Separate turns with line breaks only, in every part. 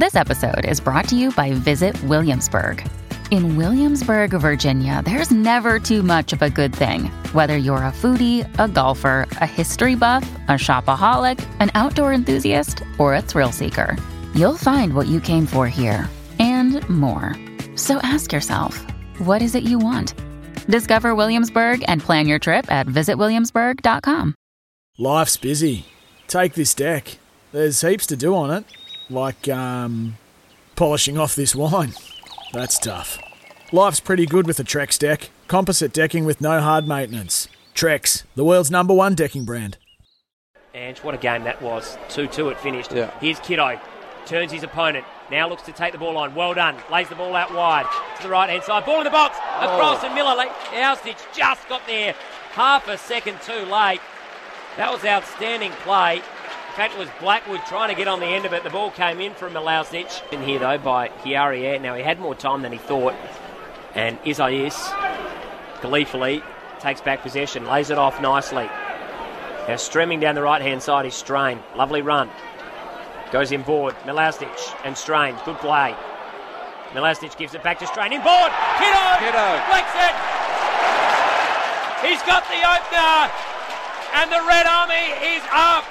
This episode is brought to you by Visit Williamsburg. In Williamsburg, Virginia, there's never too much of a good thing. Whether you're a foodie, a golfer, a history buff, a shopaholic, an outdoor enthusiast, or a thrill seeker, you'll find what you came for here and more. So ask yourself, what is it you want? Discover Williamsburg and plan your trip at visitwilliamsburg.com.
Life's busy. Take this deck. There's heaps to do on it, like um, polishing off this wine. That's tough. Life's pretty good with a Trex deck. Composite decking with no hard maintenance. Trex, the world's number one decking brand.
Ange, what a game that was. 2 2 it finished.
Yeah.
Here's Kitto. Turns his opponent. Now looks to take the ball on. Well done. Lays the ball out wide to the right hand side. Ball in the box. Across and Miller. Oustich just got there half a second too late. That was outstanding play. Fact, it was Blackwood trying to get on the end of it. The ball came in from Mileusnic. In here, though, by Hiaria. Now, he had more time than he thought. And Isaias gleefully takes back possession, lays it off nicely. Now, streaming down the right hand side is Strain. Lovely run. Goes in board. Mileusnic and Strain. Good play. Mileusnic gives it back to Strain. In board. Kitto.
Kitto.
Flicks it. He's got the opener. And the Red Army is up.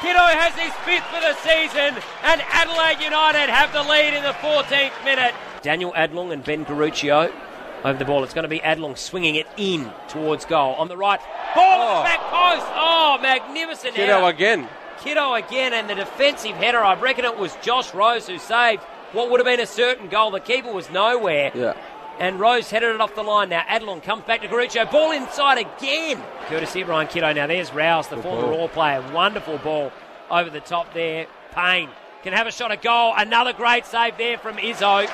Kitto has his fifth for the season, and Adelaide United have the lead in the 14th minute. Daniel Adlung and Ben Garuccio over the ball. It's going to be Adlung swinging it in towards goal. On the right, ball on
Oh.
the back post. Oh, magnificent
Kitto
header.
again.
Kitto again, and the defensive header. I reckon it was Josh Rose who saved what would have been a certain goal. The keeper was nowhere.
Yeah.
And Rose headed it off the line. Now Adlung comes back to Garuccio. Ball inside again. Courtesy of Ryan Kitto. Now there's Rouse, the former
ball.
Raw player. Wonderful ball over the top there. Pain can have a shot at goal. Another great save there from Izzo.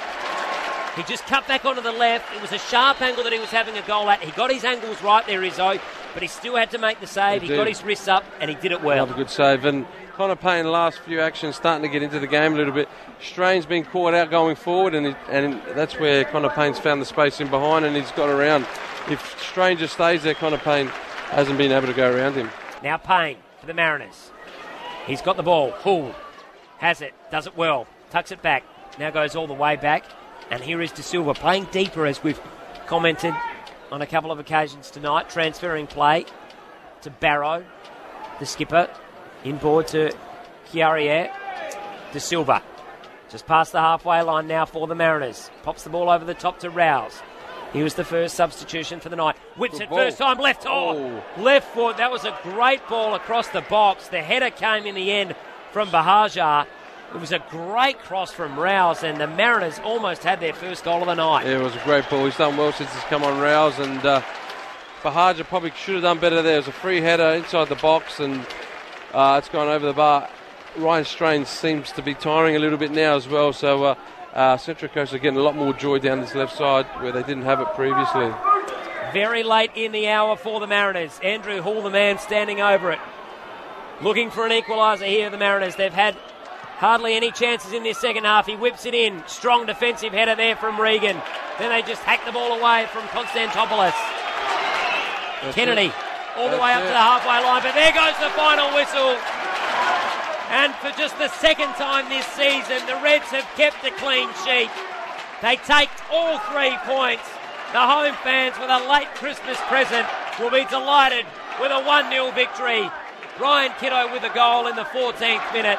He just cut back onto the left. It was a sharp angle that he was having a goal at. He got his angles right there, Izzo, but he still had to make the save.
He
He, got his wrists up and he did it well.
Another good save. And Connor Pain, last few actions, starting to get into the game a little bit. Strain's been caught out going forward, and, he, and that's where Connor Pain's found the space in behind, and he's got around. If Strain just stays there, Connor Pain hasn't been able to go around him.
Now Pain for the Mariners. He's got the ball. Hull has it. Does it well. Tucks it back. Now goes all the way back. And here is De Silva playing deeper as we've commented on a couple of occasions tonight. Transferring play to Barrow, the skipper. Inboard to Chiariere. De Silva. Just past the halfway line now for the Mariners. Pops the ball over the top to Rouse. He was the first substitution for the night. Whips it first time left. Oh, left foot. That was a great ball across the box. The header came in the end from Bahajar. It was a great cross from Rouse, and the Mariners almost had their first goal of the night.
Yeah, it was a great ball. He's done well since he's come on Rouse, and uh, Bahaja probably should have done better there. It was a free header inside the box, and uh, it's gone over the bar. Ryan Strain seems to be tiring a little bit now as well, so uh, uh, Central Coast are getting a lot more joy down this left side where they didn't have it previously.
Very late in the hour for the Mariners. Andrew Hall, the man standing over it. Looking for an equaliser here, the Mariners. They've had hardly any chances in this second half. He whips it in. Strong defensive header there from Regan. Then they just hack the ball away from Konstantopoulos. Kennedy all the
That's
way up
it.
to the halfway line, but there goes the final whistle. And for just the second time this season, the Reds have kept a clean sheet. They take all three points. The home fans with a late Christmas present will be delighted with a 1 0 victory. Ryan Kitto with a goal in the 14th minute,